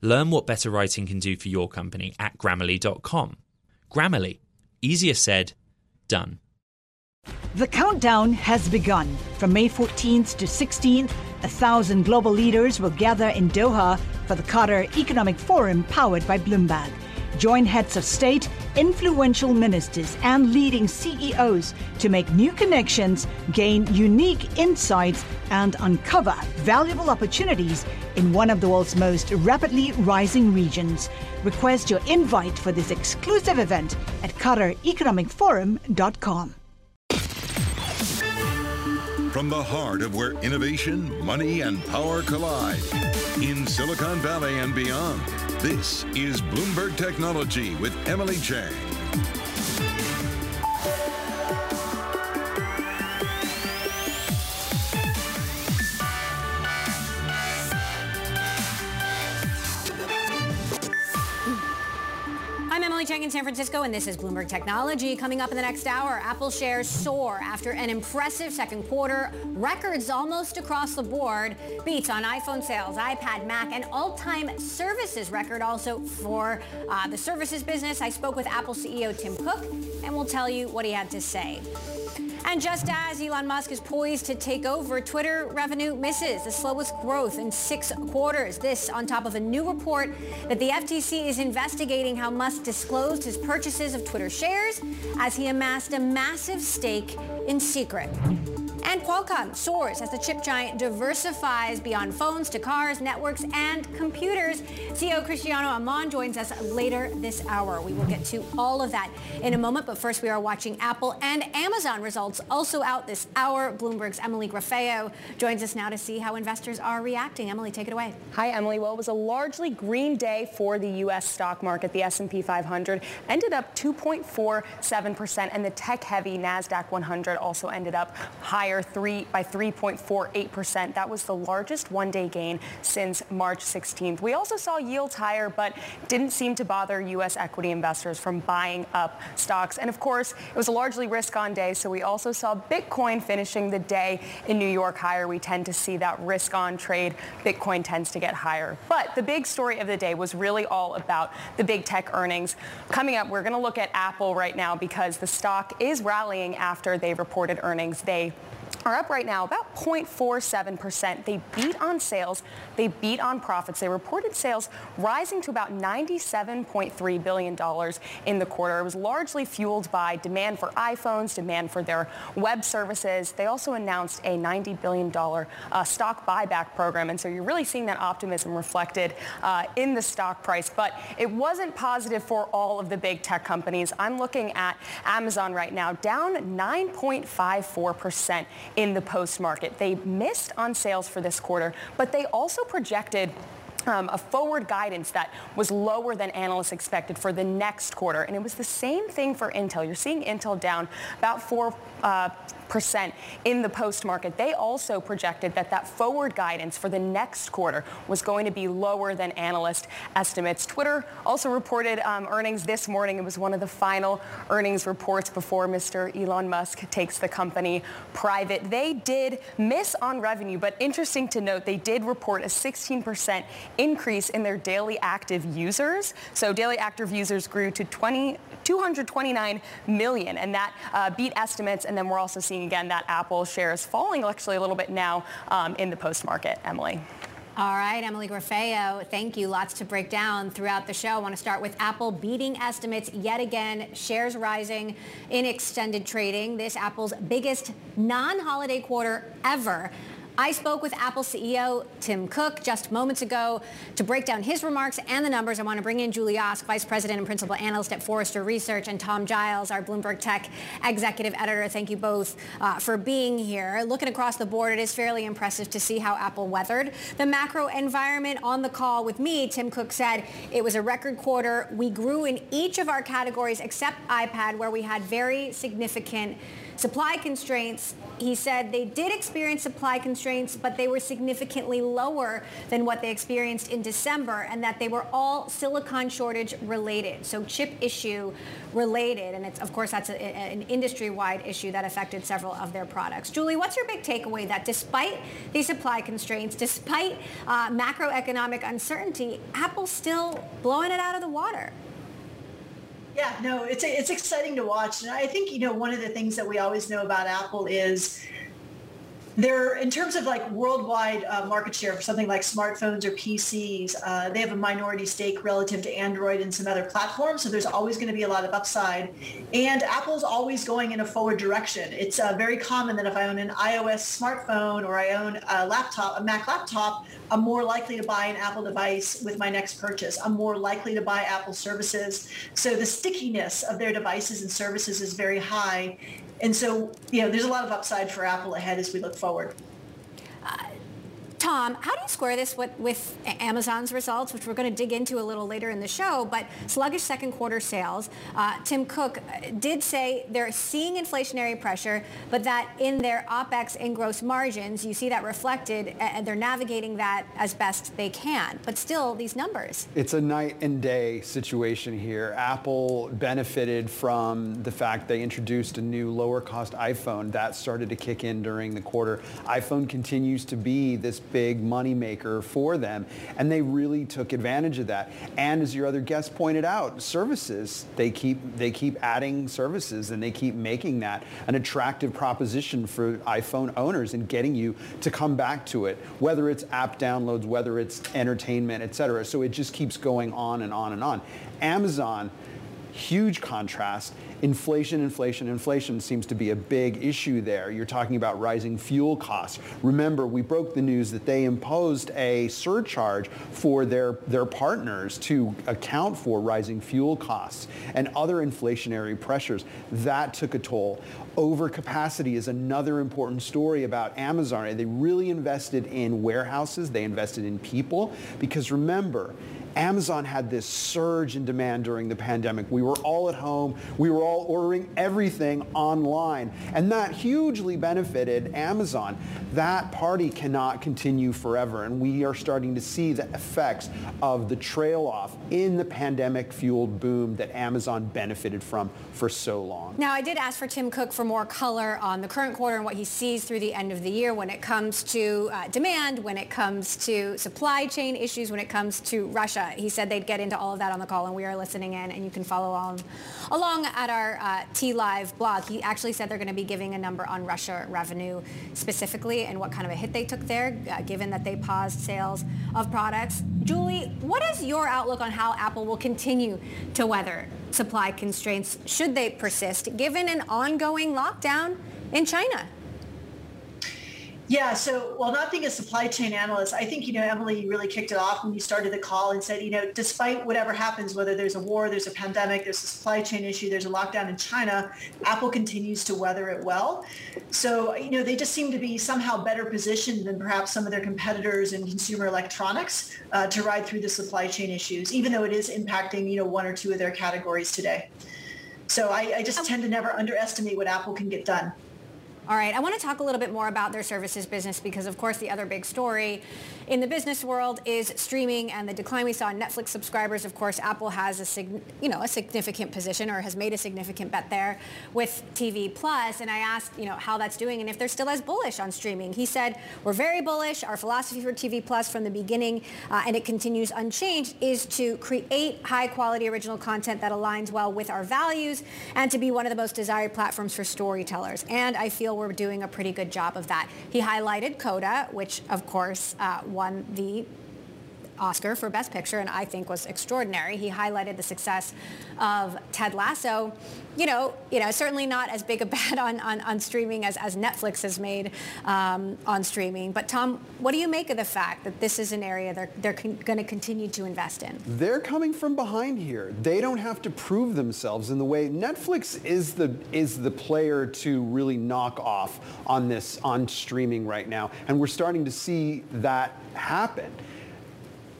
Learn what better writing can do for your company at grammarly.com. Grammarly, easier said, done. The countdown has begun. From May 14th to 16th, a thousand global leaders will gather in Doha for the Qatar Economic Forum powered by Bloomberg. Join heads of state, influential ministers, and leading CEOs to make new connections, gain unique insights, and uncover valuable opportunities in one of the world's most rapidly rising regions. Request your invite for this exclusive event at QatarEconomicForum.com. From the heart of where innovation, money, and power collide, in Silicon Valley and beyond, this is Bloomberg Technology with Emily Chang. Chang in San Francisco, and this is Bloomberg Technology. Coming up in the next hour, Apple shares soar after an impressive second quarter, records almost across the board, beats on iPhone sales, iPad, Mac, and all-time services record also for uh, the services business. I spoke with Apple CEO Tim Cook, and we'll tell you what he had to say. And just as Elon Musk is poised to take over, Twitter revenue misses the slowest growth in six quarters. This on top of a new report that the FTC is investigating how Musk disclosed his purchases of Twitter shares as he amassed a massive stake in secret. And Qualcomm soars as the chip giant diversifies beyond phones to cars, networks, and computers. CEO Cristiano Amon joins us later this hour. We will get to all of that in a moment, but first we are watching Apple and Amazon results also out this hour. Bloomberg's Emily Graffeo joins us now to see how investors are reacting. Emily, take it away. Hi, Emily. Well, it was a largely green day for the U.S. stock market. The S&P 500 ended up 2.47%, and the tech-heavy NASDAQ 100 also ended up higher three by 3.48%. That was the largest one-day gain since March 16th. We also saw yields higher, but didn't seem to bother U.S. equity investors from buying up stocks. And of course, it was a largely risk-on day, so we also saw Bitcoin finishing the day in New York higher. We tend to see that risk-on trade. Bitcoin tends to get higher. But the big story of the day was really all about the big tech earnings. Coming up, we're going to look at Apple right now because the stock is rallying after they reported earnings. They are up right now about 0.47%. They beat on sales. They beat on profits. They reported sales rising to about $97.3 billion in the quarter. It was largely fueled by demand for iPhones, demand for their web services. They also announced a $90 billion uh, stock buyback program. And so you're really seeing that optimism reflected uh, in the stock price. But it wasn't positive for all of the big tech companies. I'm looking at Amazon right now, down 9.54% in the post market. They missed on sales for this quarter, but they also projected um, a forward guidance that was lower than analysts expected for the next quarter. And it was the same thing for Intel. You're seeing Intel down about 4 uh, percent in the post market. They also projected that that forward guidance for the next quarter was going to be lower than analyst estimates. Twitter also reported um, earnings this morning. It was one of the final earnings reports before Mr. Elon Musk takes the company private. They did miss on revenue, but interesting to note, they did report a 16% increase in their daily active users. So daily active users grew to 20, 229 million, and that uh, beat estimates. And then we're also seeing again that Apple shares falling actually a little bit now um, in the post market. Emily. All right, Emily Graffeo, thank you. Lots to break down throughout the show. I want to start with Apple beating estimates yet again, shares rising in extended trading. This Apple's biggest non-holiday quarter ever. I spoke with Apple CEO Tim Cook just moments ago to break down his remarks and the numbers. I want to bring in Julie Ask, Vice President and Principal Analyst at Forrester Research, and Tom Giles, our Bloomberg Tech Executive Editor. Thank you both uh, for being here. Looking across the board, it is fairly impressive to see how Apple weathered the macro environment. On the call with me, Tim Cook said it was a record quarter. We grew in each of our categories except iPad, where we had very significant Supply constraints, he said they did experience supply constraints, but they were significantly lower than what they experienced in December and that they were all silicon shortage related. So chip issue related. And of course, that's a, an industry-wide issue that affected several of their products. Julie, what's your big takeaway that despite these supply constraints, despite uh, macroeconomic uncertainty, Apple's still blowing it out of the water? Yeah, no, it's it's exciting to watch, and I think you know one of the things that we always know about Apple is they're in terms of like worldwide uh, market share for something like smartphones or PCs. Uh, they have a minority stake relative to Android and some other platforms, so there's always going to be a lot of upside. And Apple's always going in a forward direction. It's uh, very common that if I own an iOS smartphone or I own a laptop, a Mac laptop, I'm more likely to buy an Apple device with my next purchase. I'm more likely to buy Apple services. So the stickiness of their devices and services is very high. And so, you know, there's a lot of upside for Apple ahead as we look forward. Tom, how do you square this with, with, Amazon's results, which we're going to dig into a little later in the show, but sluggish second quarter sales. Uh, Tim Cook uh, did say they're seeing inflationary pressure, but that in their OPEX and gross margins, you see that reflected, and they're navigating that as best they can. But still, these numbers. It's a night and day situation here. Apple benefited from the fact they introduced a new lower cost iPhone. That started to kick in during the quarter. iPhone continues to be this big moneymaker for them. And they really took advantage of that. And as your other guest pointed out, services, they keep, they keep adding services and they keep making that an attractive proposition for iPhone owners and getting you to come back to it, whether it's app downloads, whether it's entertainment, et cetera. So it just keeps going on and on and on. Amazon, huge contrast inflation, inflation, inflation seems to be a big issue there. You're talking about rising fuel costs. Remember, we broke the news that they imposed a surcharge for their, their partners to account for rising fuel costs and other inflationary pressures. That took a toll. Overcapacity is another important story about Amazon. They really invested in warehouses. They invested in people because remember, Amazon had this surge in demand during the pandemic. We were all at home. We were all ordering everything online. And that hugely benefited Amazon. That party cannot continue forever. And we are starting to see the effects of the trail off in the pandemic fueled boom that Amazon benefited from for so long. Now, I did ask for Tim Cook for more color on the current quarter and what he sees through the end of the year when it comes to uh, demand, when it comes to supply chain issues, when it comes to Russia. He said they'd get into all of that on the call, and we are listening in, and you can follow along, along at our uh, T-Live blog. He actually said they're going to be giving a number on Russia revenue specifically and what kind of a hit they took there, uh, given that they paused sales of products. Julie, what is your outlook on how Apple will continue to weather supply constraints should they persist, given an ongoing lockdown in China? Yeah, so while not being a supply chain analyst, I think, you know, Emily, you really kicked it off when you started the call and said, you know, despite whatever happens, whether there's a war, there's a pandemic, there's a supply chain issue, there's a lockdown in China, Apple continues to weather it well. So, you know, they just seem to be somehow better positioned than perhaps some of their competitors in consumer electronics uh, to ride through the supply chain issues, even though it is impacting, you know, one or two of their categories today. So I, I just tend to never underestimate what Apple can get done. All right, I want to talk a little bit more about their services business because, of course, the other big story in the business world is streaming and the decline we saw in Netflix subscribers. Of course, Apple has a you know a significant position or has made a significant bet there with TV Plus. And I asked you know how that's doing and if they're still as bullish on streaming. He said we're very bullish. Our philosophy for TV Plus from the beginning, uh, and it continues unchanged, is to create high-quality original content that aligns well with our values and to be one of the most desired platforms for storytellers. And I feel we're doing a pretty good job of that. He highlighted Coda, which of course uh, won the Oscar for Best Picture and I think was extraordinary. He highlighted the success of Ted Lasso. You know, you know, certainly not as big a bet on, on, on streaming as, as Netflix has made um, on streaming. But Tom, what do you make of the fact that this is an area they're, they're con- going to continue to invest in? They're coming from behind here. They don't have to prove themselves in the way Netflix is the is the player to really knock off on this on streaming right now, and we're starting to see that happen.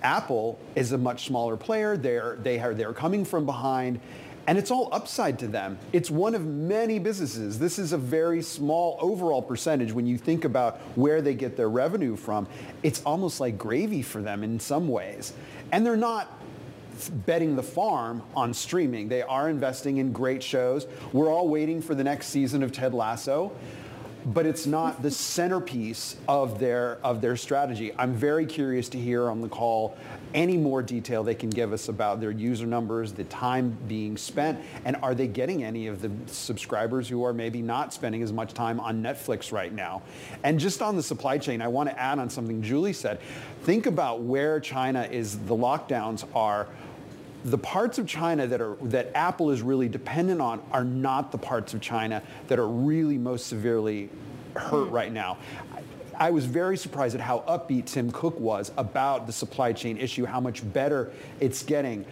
Apple is a much smaller player. They're, they are, they're coming from behind. And it's all upside to them. It's one of many businesses. This is a very small overall percentage when you think about where they get their revenue from. It's almost like gravy for them in some ways. And they're not betting the farm on streaming. They are investing in great shows. We're all waiting for the next season of Ted Lasso but it's not the centerpiece of their of their strategy. I'm very curious to hear on the call any more detail they can give us about their user numbers, the time being spent, and are they getting any of the subscribers who are maybe not spending as much time on Netflix right now? And just on the supply chain, I want to add on something Julie said. Think about where China is the lockdowns are the parts of China that are that Apple is really dependent on are not the parts of China that are really most severely hurt hmm. right now. I was very surprised at how upbeat Tim Cook was about the supply chain issue, how much better it's getting.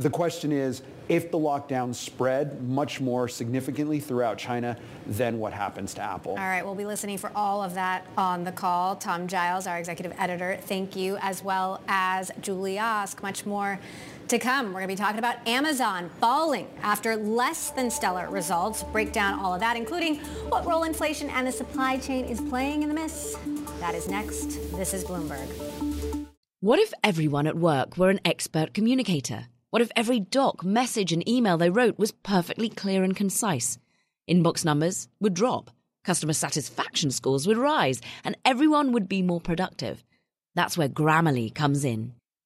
The question is, if the lockdowns spread much more significantly throughout China, then what happens to Apple? All right, we'll be listening for all of that on the call. Tom Giles, our executive editor, thank you, as well as Julie Ask. Much more to come, we're going to be talking about Amazon falling after less than stellar results. Break down all of that, including what role inflation and the supply chain is playing in the mix. That is next. This is Bloomberg. What if everyone at work were an expert communicator? What if every doc, message, and email they wrote was perfectly clear and concise? Inbox numbers would drop, customer satisfaction scores would rise, and everyone would be more productive. That's where Grammarly comes in.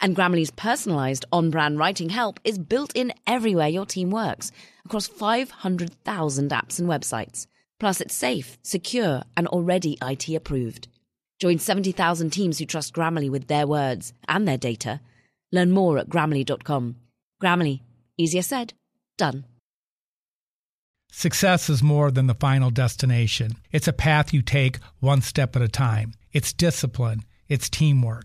And Grammarly's personalized on brand writing help is built in everywhere your team works across 500,000 apps and websites. Plus, it's safe, secure, and already IT approved. Join 70,000 teams who trust Grammarly with their words and their data. Learn more at grammarly.com. Grammarly, easier said, done. Success is more than the final destination. It's a path you take one step at a time. It's discipline, it's teamwork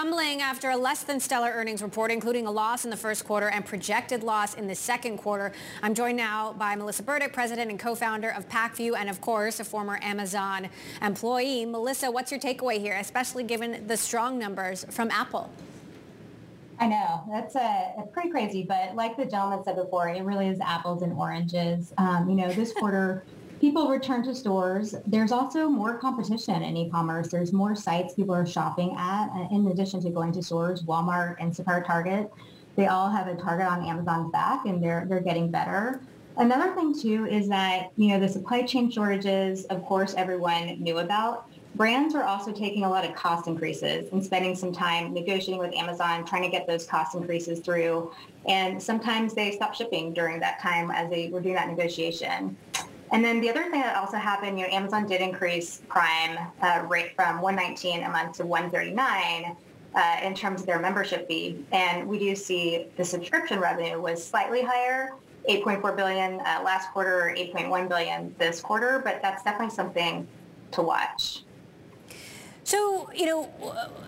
Tumbling after a less than stellar earnings report, including a loss in the first quarter and projected loss in the second quarter. I'm joined now by Melissa Burdick, president and co-founder of Pacvue, and of course, a former Amazon employee. Melissa, what's your takeaway here, especially given the strong numbers from Apple? I know that's a, a pretty crazy, but like the gentleman said before, it really is apples and oranges. Um, you know, this quarter people return to stores. There's also more competition in e-commerce. There's more sites people are shopping at. Uh, in addition to going to stores, Walmart, Instacart, Target, they all have a target on Amazon's back and they're, they're getting better. Another thing too is that, you know, the supply chain shortages, of course, everyone knew about. Brands are also taking a lot of cost increases and spending some time negotiating with Amazon, trying to get those cost increases through. And sometimes they stop shipping during that time as they were doing that negotiation. And then the other thing that also happened, you know, Amazon did increase Prime uh, rate from 119 a month to 139 uh, in terms of their membership fee. And we do see the subscription revenue was slightly higher, 8.4 billion uh, last quarter, 8.1 billion this quarter, but that's definitely something to watch. So, you know,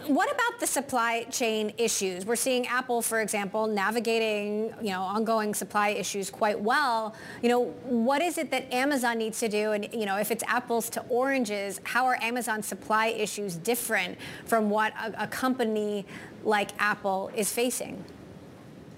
what about the supply chain issues? We're seeing Apple, for example, navigating, you know, ongoing supply issues quite well. You know, what is it that Amazon needs to do? And, you know, if it's apples to oranges, how are Amazon supply issues different from what a, a company like Apple is facing?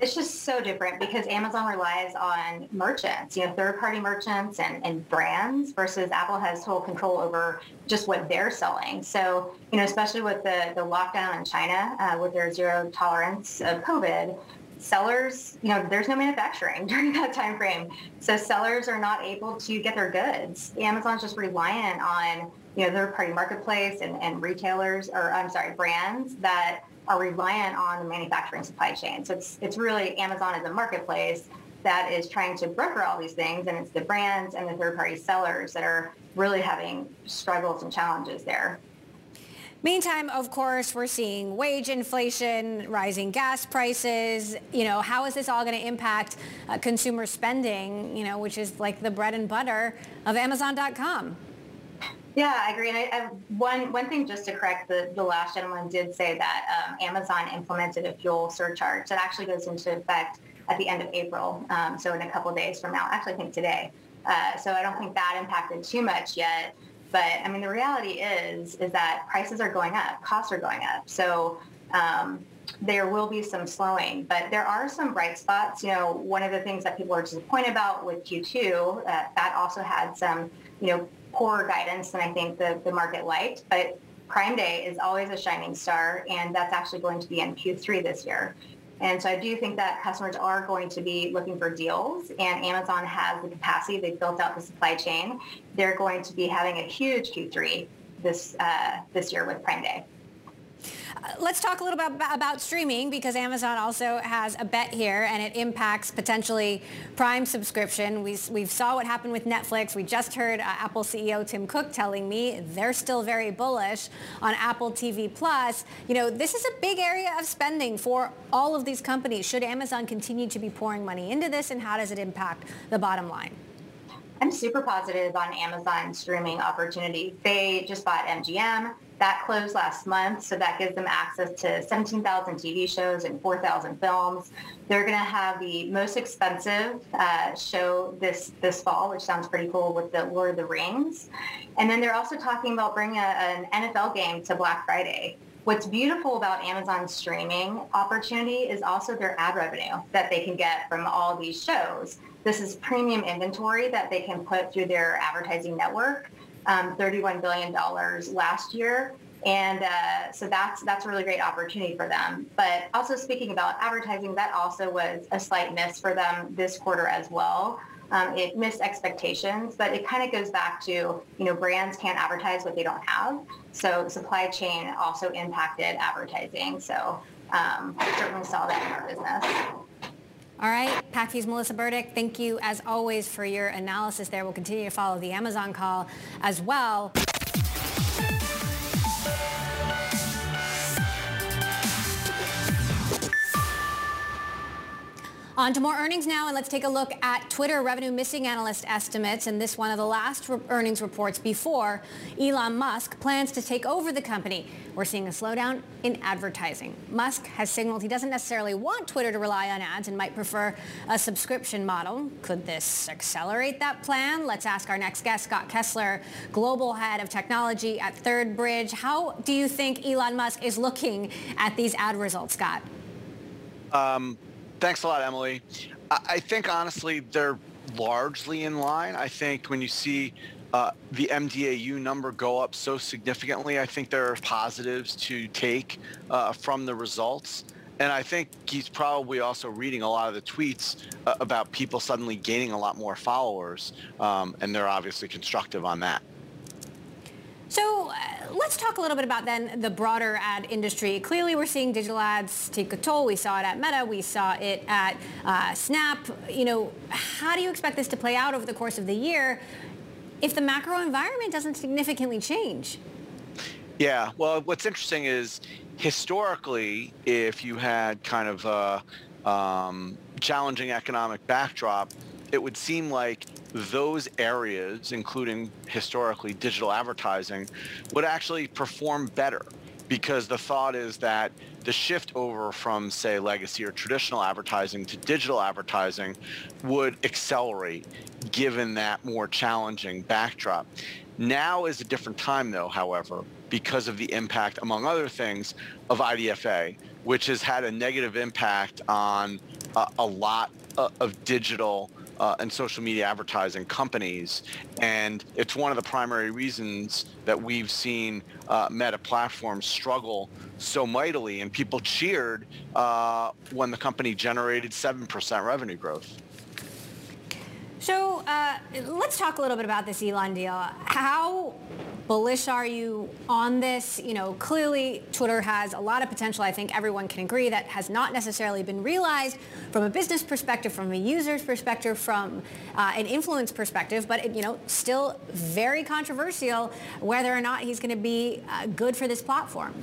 It's just so different because Amazon relies on merchants, you know, third-party merchants and, and brands versus Apple has total control over just what they're selling. So, you know, especially with the, the lockdown in China, uh, with their zero tolerance of COVID, sellers, you know, there's no manufacturing during that time frame. So sellers are not able to get their goods. Amazon's just reliant on, you know, third-party marketplace and, and retailers, or I'm sorry, brands that are reliant on the manufacturing supply chain. So it's, it's really Amazon as a marketplace that is trying to broker all these things, and it's the brands and the third-party sellers that are really having struggles and challenges there. Meantime, of course, we're seeing wage inflation, rising gas prices. You know, how is this all going to impact uh, consumer spending, you know, which is like the bread and butter of Amazon.com? Yeah, I agree. And I, I, one one thing just to correct, the, the last gentleman did say that um, Amazon implemented a fuel surcharge that actually goes into effect at the end of April, um, so in a couple days from now. Actually, I think today. Uh, so I don't think that impacted too much yet. But I mean, the reality is is that prices are going up, costs are going up. So um, there will be some slowing, but there are some bright spots. You know, one of the things that people are disappointed about with Q2, uh, that also had some, you know, poorer guidance than I think the, the market liked. But Prime Day is always a shining star, and that's actually going to be in Q3 this year. And so I do think that customers are going to be looking for deals, and Amazon has the capacity. They've built out the supply chain. They're going to be having a huge Q3 this uh, this year with Prime Day let's talk a little bit about streaming because Amazon also has a bet here and it impacts potentially Prime subscription. We, we saw what happened with Netflix. We just heard uh, Apple CEO Tim Cook telling me they're still very bullish on Apple TV Plus. You know, this is a big area of spending for all of these companies. Should Amazon continue to be pouring money into this and how does it impact the bottom line? I'm super positive on Amazon streaming opportunity. They just bought MGM. That closed last month, so that gives them access to 17,000 TV shows and 4,000 films. They're going to have the most expensive uh, show this this fall, which sounds pretty cool with the Lord of the Rings. And then they're also talking about bringing a, an NFL game to Black Friday. What's beautiful about Amazon's streaming opportunity is also their ad revenue that they can get from all these shows. This is premium inventory that they can put through their advertising network um, $31 billion last year. And uh, so that's that's a really great opportunity for them. But also speaking about advertising, that also was a slight miss for them this quarter as well. Um, it missed expectations, but it kind of goes back to, you know, brands can't advertise what they don't have. So supply chain also impacted advertising. So um, certainly saw that in our business. All right, Pacvue's Melissa Burdick, thank you as always for your analysis there. We'll continue to follow the Amazon call as well. On to more earnings now, and let's take a look at Twitter revenue missing analyst estimates. And this one of the last re- earnings reports before Elon Musk plans to take over the company. We're seeing a slowdown in advertising. Musk has signaled he doesn't necessarily want Twitter to rely on ads and might prefer a subscription model. Could this accelerate that plan? Let's ask our next guest, Scott Kessler, global head of technology at Third Bridge. How do you think Elon Musk is looking at these ad results, Scott? Um, Thanks a lot, Emily. I think honestly they're largely in line. I think when you see uh, the MDAU number go up so significantly, I think there are positives to take uh, from the results. And I think he's probably also reading a lot of the tweets uh, about people suddenly gaining a lot more followers, um, and they're obviously constructive on that. So uh, let's talk a little bit about then the broader ad industry. Clearly, we're seeing digital ads take a toll. We saw it at Meta. We saw it at uh, Snap. You know, how do you expect this to play out over the course of the year? If the macro environment doesn't significantly change. Yeah, well, what's interesting is historically, if you had kind of a um, challenging economic backdrop, it would seem like those areas, including historically digital advertising, would actually perform better because the thought is that the shift over from, say, legacy or traditional advertising to digital advertising would accelerate given that more challenging backdrop. Now is a different time, though, however, because of the impact, among other things, of IDFA, which has had a negative impact on uh, a lot uh, of digital uh, and social media advertising companies. And it's one of the primary reasons that we've seen uh, Meta platforms struggle so mightily. And people cheered uh, when the company generated 7% revenue growth. So uh, let's talk a little bit about this Elon deal. How bullish are you on this? You know, clearly Twitter has a lot of potential. I think everyone can agree that has not necessarily been realized from a business perspective, from a user's perspective, from uh, an influence perspective. But it, you know, still very controversial whether or not he's going to be uh, good for this platform.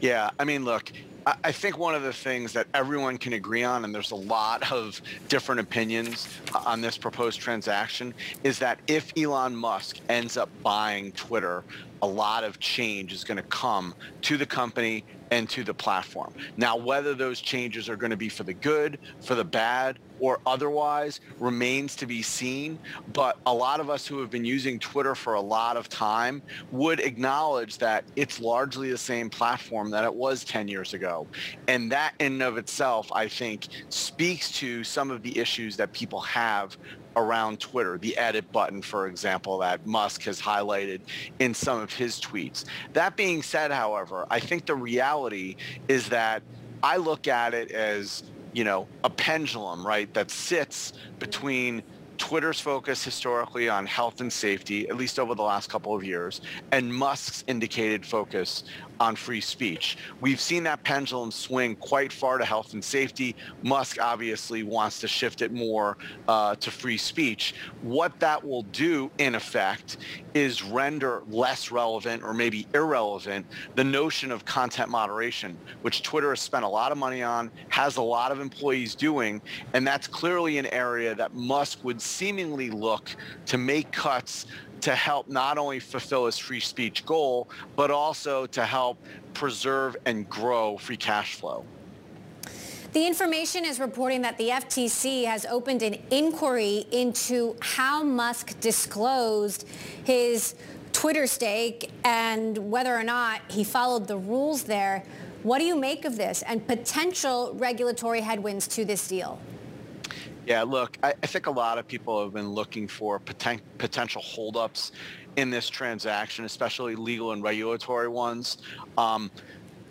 Yeah, I mean, look, I think one of the things that everyone can agree on, and there's a lot of different opinions uh, on this proposed transaction, is that if Elon Musk ends up buying Twitter, a lot of change is going to come to the company and to the platform. Now, whether those changes are going to be for the good, for the bad, or otherwise remains to be seen. But a lot of us who have been using Twitter for a lot of time would acknowledge that it's largely the same platform that it was 10 years ago. And that in and of itself, I think, speaks to some of the issues that people have around Twitter, the edit button, for example, that Musk has highlighted in some of his tweets. That being said, however, I think the reality is that I look at it as, you know, a pendulum, right, that sits between Twitter's focus historically on health and safety, at least over the last couple of years, and Musk's indicated focus on free speech. We've seen that pendulum swing quite far to health and safety. Musk obviously wants to shift it more uh, to free speech. What that will do, in effect, is render less relevant or maybe irrelevant the notion of content moderation, which Twitter has spent a lot of money on, has a lot of employees doing, and that's clearly an area that Musk would seemingly look to make cuts to help not only fulfill his free speech goal, but also to help preserve and grow free cash flow. The information is reporting that the FTC has opened an inquiry into how Musk disclosed his Twitter stake and whether or not he followed the rules there. What do you make of this and potential regulatory headwinds to this deal? Yeah, look, I, I, think a lot of people have been looking for poten- potential holdups in this transaction, especially legal and regulatory ones. Um,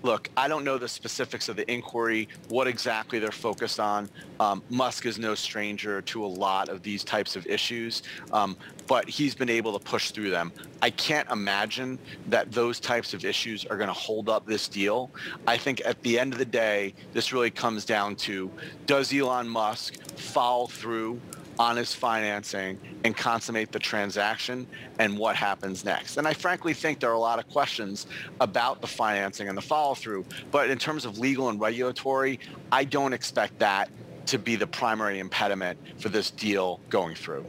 look, I don't know the specifics of the inquiry, what exactly they're focused on. Um, Musk is no stranger to a lot of these types of issues, um, but he's been able to push through them. I can't imagine that those types of issues are going to hold up this deal. I think at the end of the day, this really comes down to does Elon Musk follow through on his financing and consummate the transaction and what happens next. And I frankly think there are a lot of questions about the financing and the follow through. But in terms of legal and regulatory, I don't expect that to be the primary impediment for this deal going through.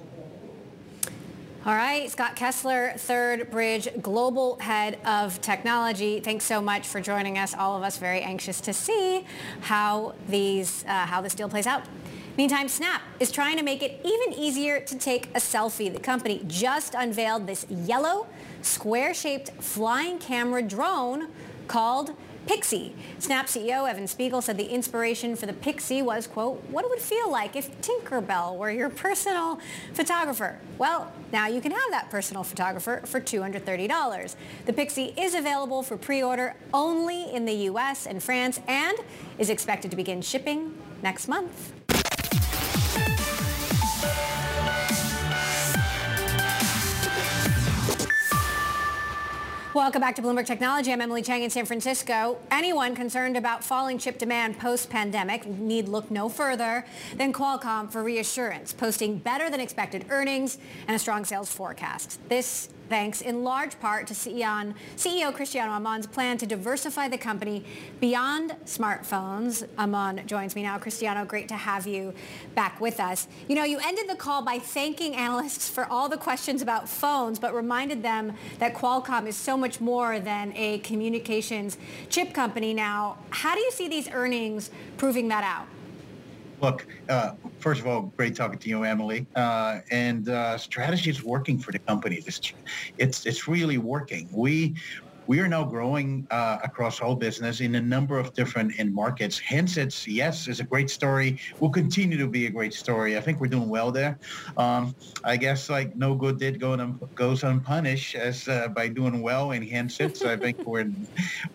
All right, Scott Kessler, Third Bridge Global Head of Technology. Thanks so much for joining us. All of us very anxious to see how these uh, how this deal plays out. Meantime, Snap is trying to make it even easier to take a selfie. The company just unveiled this yellow, square-shaped flying camera drone called Pixy. Snap CEO Evan Spiegel said the inspiration for the Pixy was, quote, what it would feel like if Tinkerbell were your personal photographer. Well, now you can have that personal photographer for $230. The Pixy is available for pre-order only in the US and France and is expected to begin shipping next month. Welcome back to Bloomberg Technology. I'm Emily Chang in San Francisco. Anyone concerned about falling chip demand post-pandemic need look no further than Qualcomm for reassurance, posting better than expected earnings and a strong sales forecast. This thanks in large part to CEO, Cristiano Amon's plan to diversify the company beyond smartphones. Amon joins me now. Cristiano, great to have you back with us. You know, you ended the call by thanking analysts for all the questions about phones, but reminded them that Qualcomm is so much more than a communications chip company now. How do you see these earnings proving that out? Look, uh, first of all, great talking to you, Emily. Uh, and uh, strategy is working for the company. It's, it's it's really working. We we are now growing uh, across all business in a number of different end markets. Handsets, yes, is a great story. Will continue to be a great story. I think we're doing well there. Um, I guess like no good did go un- goes unpunished as uh, by doing well in handsets. I think we're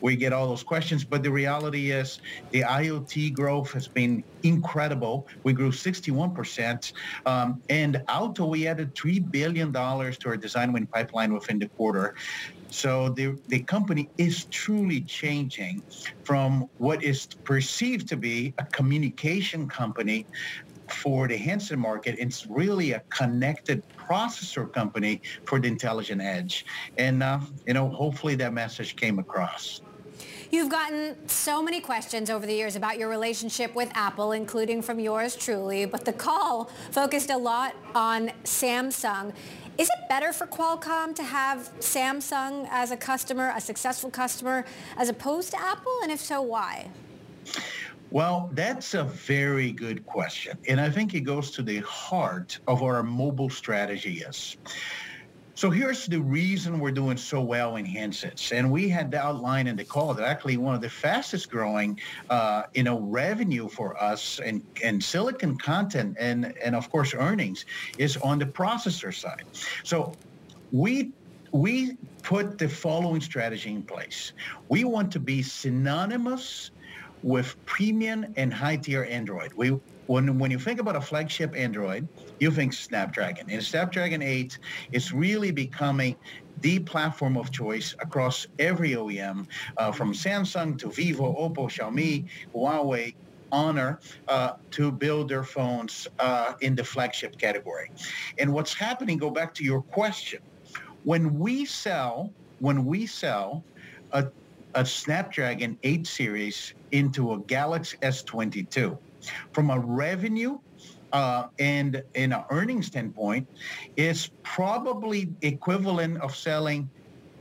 we get all those questions, but the reality is the IoT growth has been incredible. We grew 61%, um, and auto we added three billion dollars to our design win pipeline within the quarter. So the, the company is truly changing from what is perceived to be a communication company for the handset market. It's really a connected processor company for the intelligent edge. And, uh, you know, hopefully that message came across. You've gotten so many questions over the years about your relationship with Apple, including from yours truly, but the call focused a lot on Samsung. Is it better for Qualcomm to have Samsung as a customer, a successful customer, as opposed to Apple? And if so, why? Well, that's a very good question. And I think it goes to the heart of our mobile strategy is. So here's the reason we're doing so well in handsets. And we had the outline in the call that actually one of the fastest growing, uh, you know, revenue for us and, and silicon content and, and of course earnings is on the processor side. So we we put the following strategy in place. We want to be synonymous with premium and high tier Android. We when when you think about a flagship Android, you think Snapdragon. And Snapdragon 8 is really becoming the platform of choice across every OEM, uh, from Samsung to Vivo, Oppo, Xiaomi, Huawei, Honor uh, to build their phones uh, in the flagship category. And what's happening, go back to your question. When we sell, when we sell a, a Snapdragon 8 series into a Galaxy S22, from a revenue uh, and in an earnings standpoint, is probably equivalent of selling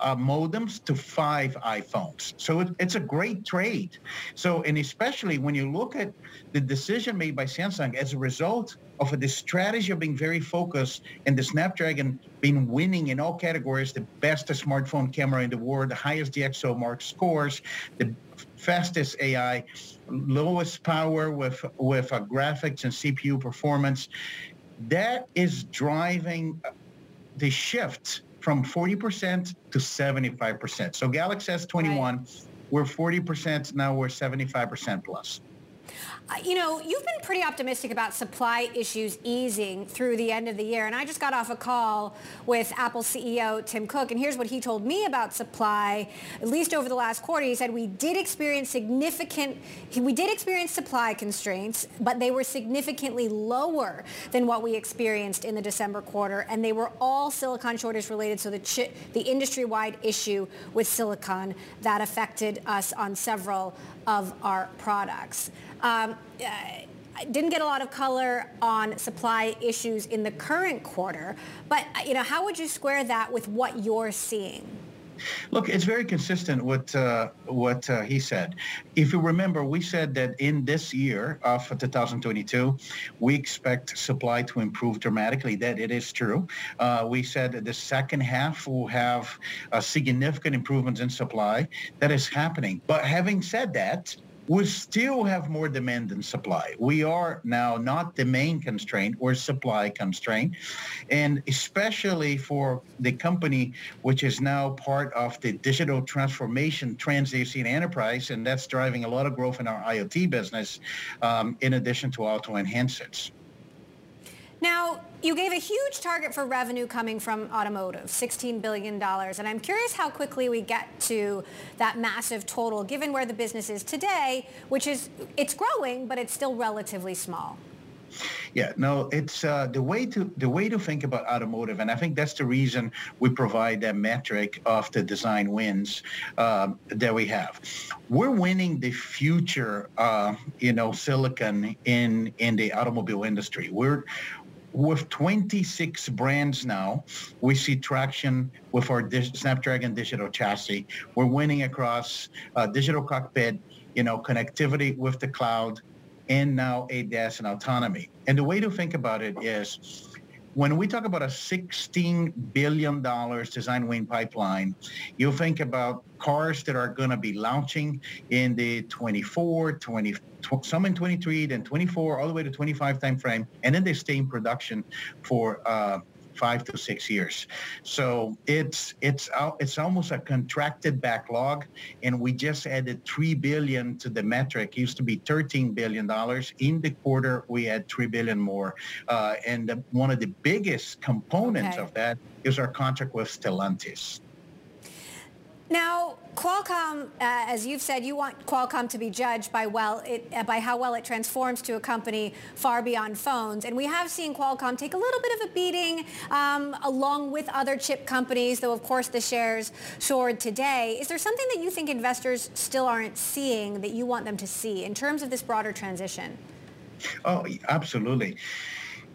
uh, modems to five iPhones. So it, it's a great trade. So, and especially when you look at the decision made by Samsung as a result of the strategy of being very focused and the Snapdragon being winning in all categories, the best smartphone camera in the world, the highest DxO mark scores, the fastest AI, lowest power with with a graphics and CPU performance. That is driving the shift from 40% to 75%. So Galaxy S21, right. we're 40%, now we're 75% plus. Uh, you know, you've been pretty optimistic about supply issues easing through the end of the year. And I just got off a call with Apple CEO Tim Cook, and here's what he told me about supply, at least over the last quarter. He said we did experience significant, we did experience supply constraints, but they were significantly lower than what we experienced in the December quarter. And they were all silicon shortage related. So the, chi- the industry-wide issue with silicon that affected us on several of our products. Um, uh, didn't get a lot of color on supply issues in the current quarter, but you know, how would you square that with what you're seeing? Look, it's very consistent with uh, what uh, he said. If you remember, we said that in this year of 2022, we expect supply to improve dramatically. That it is true. Uh, we said that the second half will have significant improvements in supply. That is happening. But having said that, we still have more demand than supply. We are now not the main constraint, we're supply constraint. And especially for the company, which is now part of the digital transformation trends that you see in enterprise, and that's driving a lot of growth in our IoT business, um, in addition to auto enhancements. Now, you gave a huge target for revenue coming from automotive, $16 billion. And I'm curious how quickly we get to that massive total, given where the business is today, which is, it's growing, but it's still relatively small. Yeah, no, it's uh, the way to the way to think about automotive, and I think that's the reason we provide that metric of the design wins um, that we have. We're winning the future, uh, you know, silicon in in the automobile industry. We're with 26 brands now, we see traction with our Snapdragon digital chassis. We're winning across uh, digital cockpit, you know, connectivity with the cloud, and now ADAS and autonomy. And the way to think about it is when we talk about a $16 billion design win pipeline, you think about cars that are going to be launching in the 24, 20, some in 23, then 24, all the way to 25 timeframe, and then they stay in production for uh, five to six years. So it's it's it's almost a contracted backlog, and we just added three billion to the metric. It used to be 13 billion dollars in the quarter. We had three billion more, uh, and the, one of the biggest components okay. of that is our contract with Stellantis. Now, Qualcomm, uh, as you've said, you want Qualcomm to be judged by well, it, uh, by how well it transforms to a company far beyond phones. And we have seen Qualcomm take a little bit of a beating, um, along with other chip companies. Though, of course, the shares soared today. Is there something that you think investors still aren't seeing that you want them to see in terms of this broader transition? Oh, absolutely.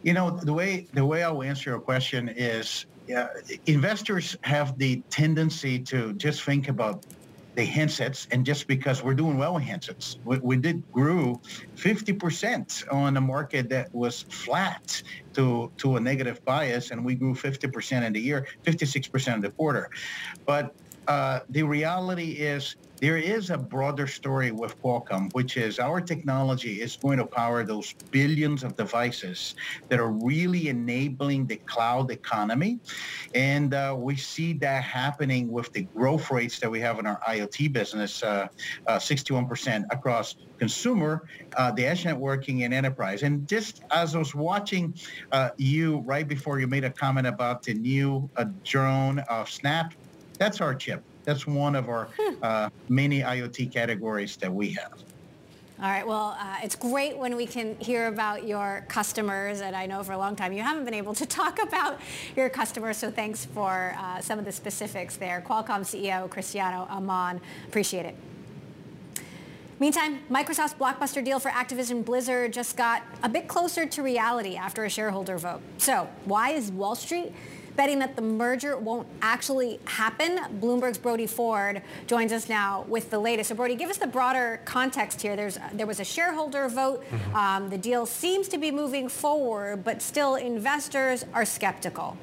You know, the way the way I'll answer your question is yeah, investors have the tendency to just think about the handsets, and just because we're doing well in handsets, we, we did grew 50% on a market that was flat to to a negative bias, and we grew 50% in the year, 56% in the quarter. But uh, the reality is there is a broader story with Qualcomm, which is our technology is going to power those billions of devices that are really enabling the cloud economy. And uh, we see that happening with the growth rates that we have in our IoT business, uh, uh, 61% across consumer, uh, the edge networking, and enterprise. And just as I was watching uh, you right before you made a comment about the new drone of Snap, that's our chip. That's one of our hmm. uh, many IoT categories that we have. All right. Well, uh, it's great when we can hear about your customers, and I know for a long time you haven't been able to talk about your customers. So thanks for uh, some of the specifics there. Qualcomm CEO Cristiano Amon, appreciate it. Meantime, Microsoft's blockbuster deal for Activision Blizzard just got a bit closer to reality after a shareholder vote. So why is Wall Street betting that the merger won't actually happen. Bloomberg's Brody Ford joins us now with the latest. So Brody, give us the broader context here. There's there was a shareholder vote. Mm-hmm. Um, the deal seems to be moving forward, but still investors are skeptical.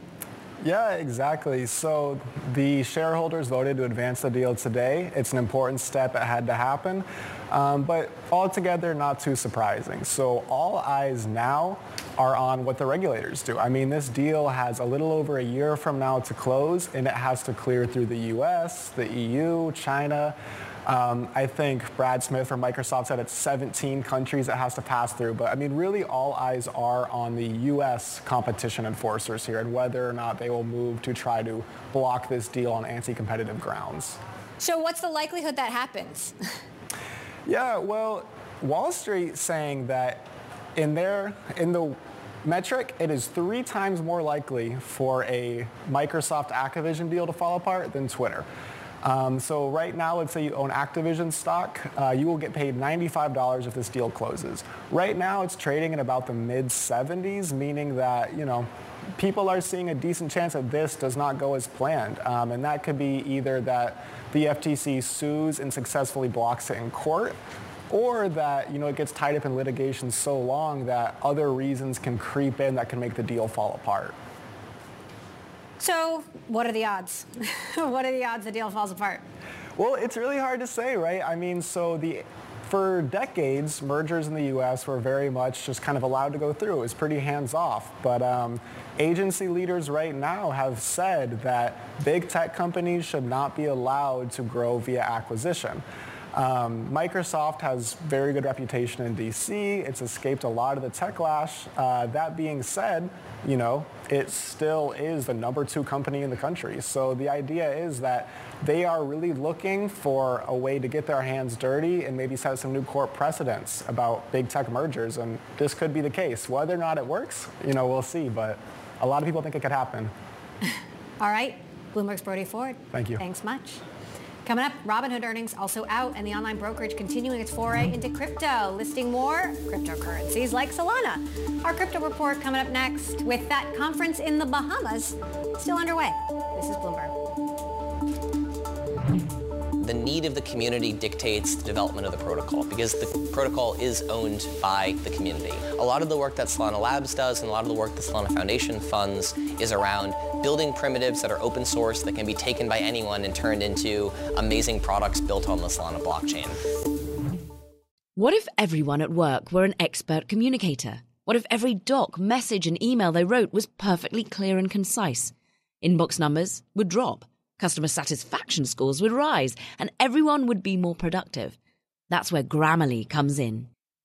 Yeah, exactly. So the shareholders voted to advance the deal today. It's an important step. It had to happen. Um, but altogether, not too surprising. So all eyes now are on what the regulators do. I mean, this deal has a little over a year from now to close, and it has to clear through the U.S., the EU, China. Um, I think Brad Smith from Microsoft said it's 17 countries it has to pass through. But I mean, really all eyes are on the U.S. competition enforcers here and whether or not they will move to try to block this deal on anti-competitive grounds. So what's the likelihood that happens? yeah, well, Wall Street saying that in their in the metric, it is three times more likely for a Microsoft Activision deal to fall apart than Twitter. Um, so right now, let's say you own Activision stock, uh, you will get paid $95 if this deal closes. Right now, it's trading at about the mid 70s, meaning that you know people are seeing a decent chance that this does not go as planned, um, and that could be either that the FTC sues and successfully blocks it in court, or that you know it gets tied up in litigation so long that other reasons can creep in that can make the deal fall apart. So, what are the odds? what are the odds the deal falls apart? Well, it's really hard to say, right? I mean, so the for decades, mergers in the U.S. were very much just kind of allowed to go through. It was pretty hands-off. But um, agency leaders right now have said that big tech companies should not be allowed to grow via acquisition. Um, Microsoft has very good reputation in DC. It's escaped a lot of the techlash. Uh, that being said, you know, it still is the number two company in the country. So the idea is that they are really looking for a way to get their hands dirty and maybe set some new court precedents about big tech mergers. And this could be the case. Whether or not it works, you know, we'll see. But a lot of people think it could happen. All right. Bloomberg's Brody Ford. Thank you. Thanks much. Coming up, Robinhood earnings also out and the online brokerage continuing its foray into crypto, listing more cryptocurrencies like Solana. Our crypto report coming up next with that conference in the Bahamas still underway. This is Bloomberg the need of the community dictates the development of the protocol because the protocol is owned by the community. A lot of the work that Solana Labs does and a lot of the work that Solana Foundation funds is around building primitives that are open source that can be taken by anyone and turned into amazing products built on the Solana blockchain. What if everyone at work were an expert communicator? What if every doc, message, and email they wrote was perfectly clear and concise? Inbox numbers would drop Customer satisfaction scores would rise and everyone would be more productive. That's where Grammarly comes in.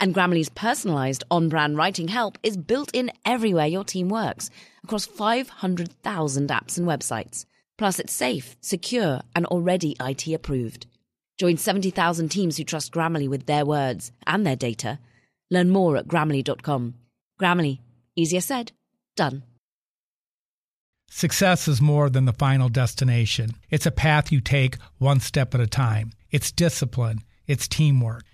And Grammarly's personalized on brand writing help is built in everywhere your team works across 500,000 apps and websites. Plus, it's safe, secure, and already IT approved. Join 70,000 teams who trust Grammarly with their words and their data. Learn more at grammarly.com. Grammarly, easier said, done. Success is more than the final destination. It's a path you take one step at a time. It's discipline, it's teamwork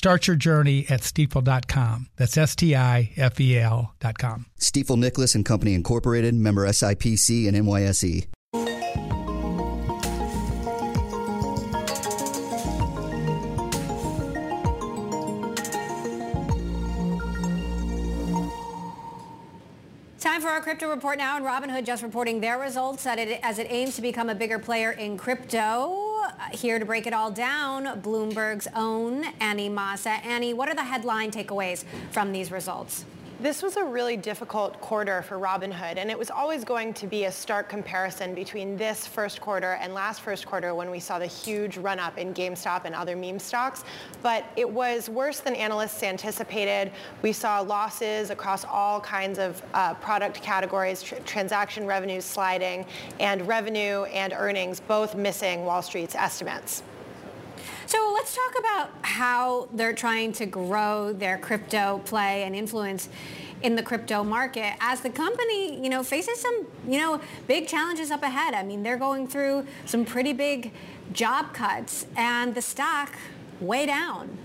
Start your journey at stifel.com. That's S T I F E L.com. Stifel Nicolaus and Company Incorporated, member SIPC and NYSE. Time for our crypto report now, and Robinhood just reporting their results as it aims to become a bigger player in crypto. Here to break it all down, Bloomberg's own Annie Massa. Annie, what are the headline takeaways from these results? This was a really difficult quarter for Robinhood, and it was always going to be a stark comparison between this first quarter and last first quarter when we saw the huge run-up in GameStop and other meme stocks. But it was worse than analysts anticipated. We saw losses across all kinds of uh, product categories, tr- transaction revenues sliding, and revenue and earnings both missing Wall Street's estimates. So let's talk about how they're trying to grow their crypto play and influence in the crypto market as the company, you know, faces some, you know, big challenges up ahead. I mean, they're going through some pretty big job cuts and the stock way down.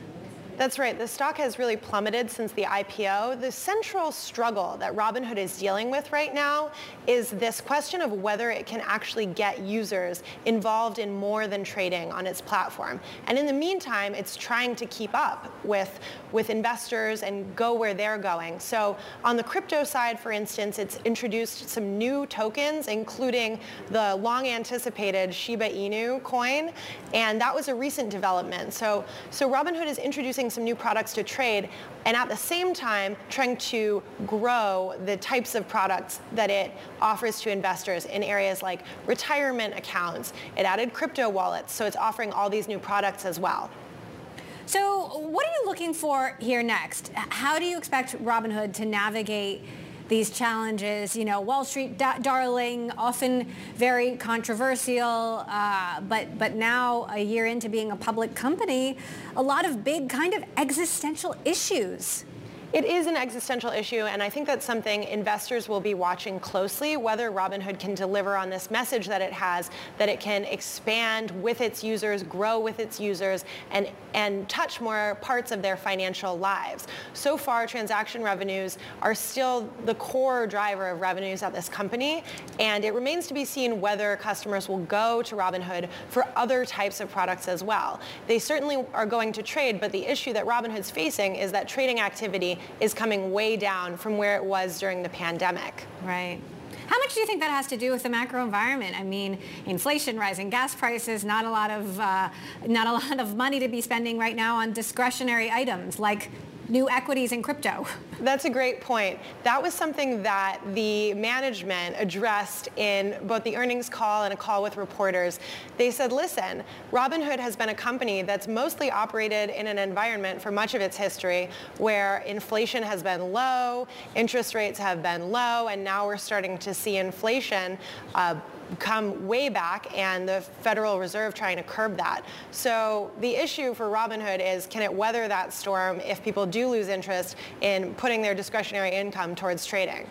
That's right. The stock has really plummeted since the IPO. The central struggle that Robinhood is dealing with right now is this question of whether it can actually get users involved in more than trading on its platform. And in the meantime, it's trying to keep up with, with investors and go where they're going. So on the crypto side, for instance, it's introduced some new tokens, including the long anticipated Shiba Inu coin. And that was a recent development. So, so Robinhood is introducing some new products to trade and at the same time trying to grow the types of products that it offers to investors in areas like retirement accounts. It added crypto wallets, so it's offering all these new products as well. So what are you looking for here next? How do you expect Robinhood to navigate these challenges. You know, Wall Street da- darling, often very controversial, uh, but but now a year into being a public company, a lot of big kind of existential issues. It is an existential issue, and I think that's something investors will be watching closely, whether Robinhood can deliver on this message that it has, that it can expand with its users, grow with its users, and, and touch more parts of their financial lives. So far, transaction revenues are still the core driver of revenues at this company, and it remains to be seen whether customers will go to Robinhood for other types of products as well. They certainly are going to trade, but the issue that Robinhood's facing is that trading activity is coming way down from where it was during the pandemic. Right. How much do you think that has to do with the macro environment? I mean, inflation, rising gas prices, not a lot of uh, not a lot of money to be spending right now on discretionary items like new equities in crypto. That's a great point. That was something that the management addressed in both the earnings call and a call with reporters. They said, listen, Robinhood has been a company that's mostly operated in an environment for much of its history where inflation has been low, interest rates have been low, and now we're starting to see inflation uh, come way back and the Federal Reserve trying to curb that. So the issue for Robinhood is can it weather that storm if people do lose interest in putting their discretionary income towards trading?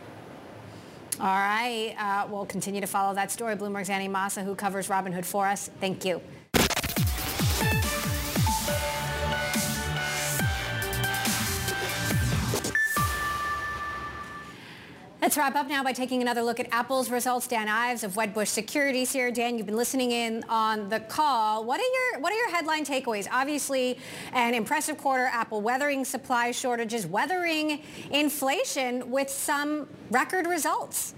All right. Uh, we'll continue to follow that story. Bloomberg's Annie Massa, who covers Robinhood for us. Thank you. Let's wrap up now by taking another look at Apple's results. Dan Ives of Wedbush Securities here. Dan, you've been listening in on the call. What are your what are your headline takeaways? Obviously, an impressive quarter. Apple weathering supply shortages, weathering inflation with some record results.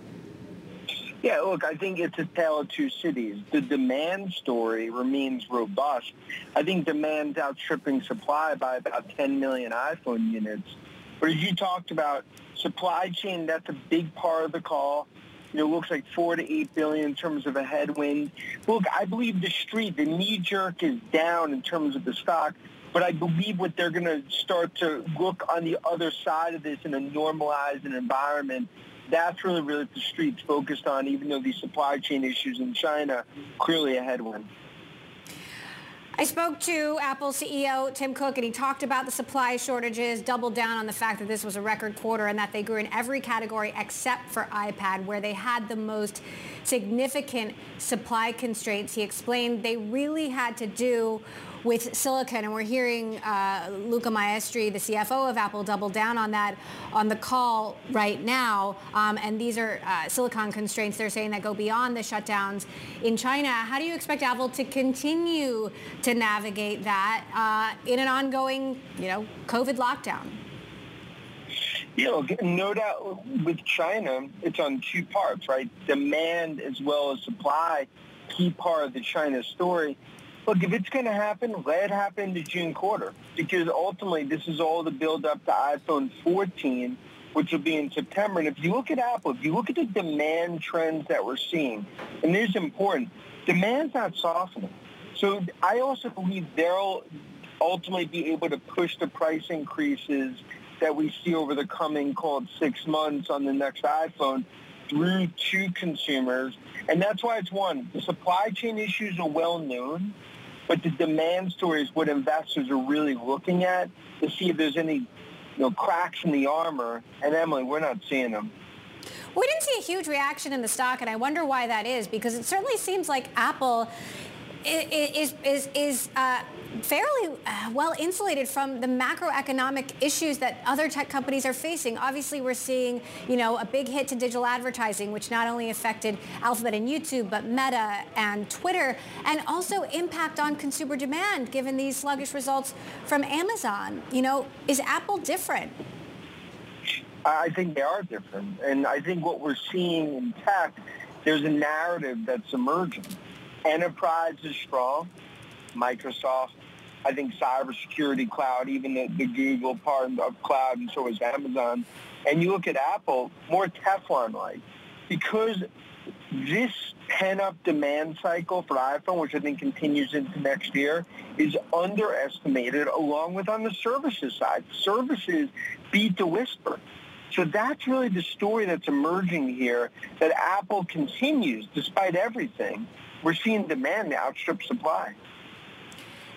Yeah, look, I think it's a tale of two cities. The demand story remains robust. I think demand's outstripping supply by about 10 million iPhone units. But as you talked about, Supply chain, that's a big part of the call. You know, looks like four to eight billion in terms of a headwind. Look, I believe the street, the knee jerk is down in terms of the stock, but I believe what they're going to start to look on the other side of this in a normalized environment. That's really, really the street's focused on, even though these supply chain issues in China clearly a headwind. I spoke to Apple CEO Tim Cook, and he talked about the supply shortages, doubled down on the fact that this was a record quarter and that they grew in every category except for iPad, where they had the most significant supply constraints. He explained they really had to do with silicon. And we're hearing uh, Luca Maestri, the CFO of Apple, double down on that on the call right now. Um, and these are uh, silicon constraints they're saying that go beyond the shutdowns in China. How do you expect Apple to continue to navigate that uh, in an ongoing, you know, COVID lockdown? You know, no doubt with China, it's on two parts, right? Demand as well as supply, key part of the China story. Look, if it's going to happen, let it happen in the June quarter because ultimately this is all the build up to iPhone 14, which will be in September. And if you look at Apple, if you look at the demand trends that we're seeing, and this is important, demand's not softening. So I also believe they'll ultimately be able to push the price increases that we see over the coming, called six months on the next iPhone through to consumers. And that's why it's one, the supply chain issues are well known. But the demand story is what investors are really looking at to see if there's any you know, cracks in the armor. And Emily, we're not seeing them. We didn't see a huge reaction in the stock, and I wonder why that is, because it certainly seems like Apple is is is uh, fairly uh, well insulated from the macroeconomic issues that other tech companies are facing. Obviously, we're seeing you know a big hit to digital advertising, which not only affected Alphabet and YouTube, but Meta and Twitter, and also impact on consumer demand given these sluggish results from Amazon. You know, is Apple different? I think they are different, and I think what we're seeing in tech, there's a narrative that's emerging Enterprise is strong. Microsoft, I think cybersecurity cloud, even the, the Google part of cloud, and so is Amazon. And you look at Apple, more Teflon-like, because this pent-up demand cycle for iPhone, which I think continues into next year, is underestimated along with on the services side. Services beat the whisper. So that's really the story that's emerging here, that Apple continues, despite everything, we're seeing demand outstrip supply.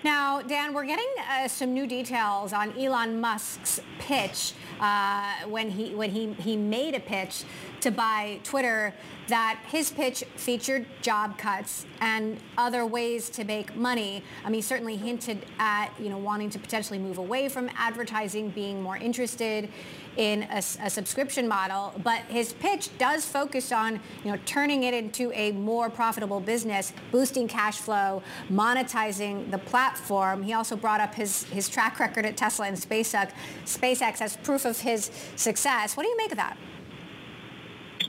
Now, Dan, we're getting uh, some new details on Elon Musk's pitch uh, when he when he he made a pitch to buy Twitter. That his pitch featured job cuts and other ways to make money. I mean, he certainly hinted at you know wanting to potentially move away from advertising, being more interested in a, a, subscription model, but his pitch does focus on, you know, turning it into a more profitable business, boosting cash flow, monetizing the platform. He also brought up his, his track record at Tesla and SpaceX, SpaceX as proof of his success. What do you make of that?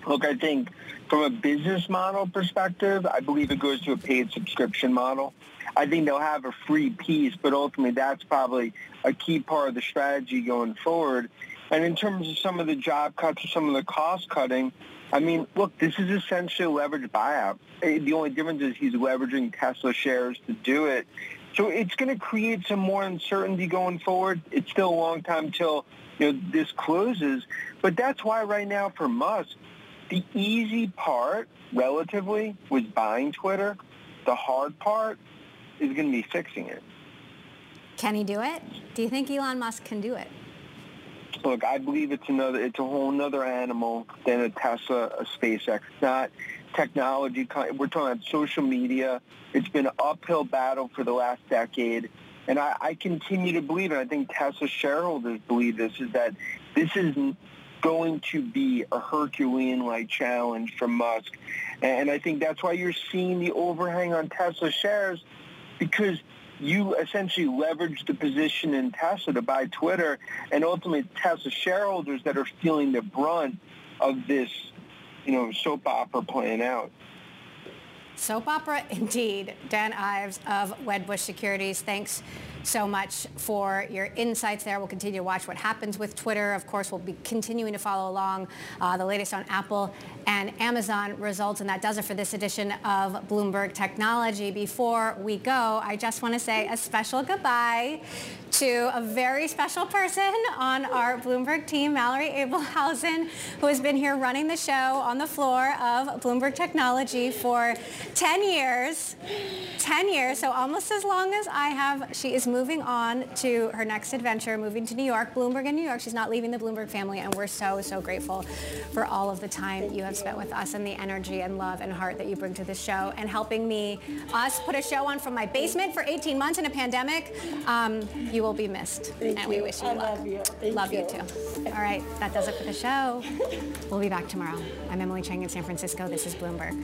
Look, I think from a business model perspective, I believe it goes to a paid subscription model. I think they'll have a free piece, but ultimately that's probably a key part of the strategy going forward. And in terms of some of the job cuts or some of the cost cutting, I mean, look, this is essentially a leveraged buyout. Eh, the only difference is he's leveraging Tesla shares to do it. So it's going to create some more uncertainty going forward. It's still a long time till you know this closes, but that's why right now for Musk, the easy part relatively was buying Twitter. The hard part is going to be fixing it. Can he do it? Do you think Elon Musk can do it? Look, I believe it's another, it's a whole other animal than a Tesla, a SpaceX. not technology. We're talking about social media. It's been an uphill battle for the last decade. And I, I continue to believe, and I think Tesla shareholders believe this, is that this is going to be a Herculean-like challenge for Musk. And I think that's why you're seeing the overhang on Tesla shares because you essentially leverage the position in Tesla to buy Twitter, and ultimately Tesla shareholders that are feeling the brunt of this, you know, soap opera playing out. Soap opera indeed. Dan Ives of Wedbush Securities. Thanks so much for your insights there. We'll continue to watch what happens with Twitter. Of course, we'll be continuing to follow along uh, the latest on Apple and Amazon results. And that does it for this edition of Bloomberg Technology. Before we go, I just want to say a special goodbye to a very special person on our Bloomberg team, Mallory Abelhausen, who has been here running the show on the floor of Bloomberg Technology for 10 years. 10 years, so almost as long as I have. She is moving on to her next adventure, moving to New York, Bloomberg in New York. She's not leaving the Bloomberg family, and we're so, so grateful for all of the time you have spent with us and the energy and love and heart that you bring to this show and helping me, us, put a show on from my basement for 18 months in a pandemic. Um, you will be missed, Thank and you. we wish you I luck. love you. Thank love you. you. too. All right, that does it for the show. We'll be back tomorrow. I'm Emily Chang in San Francisco. This is Bloomberg.